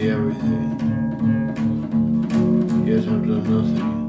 see everything. Yes, I've done nothing.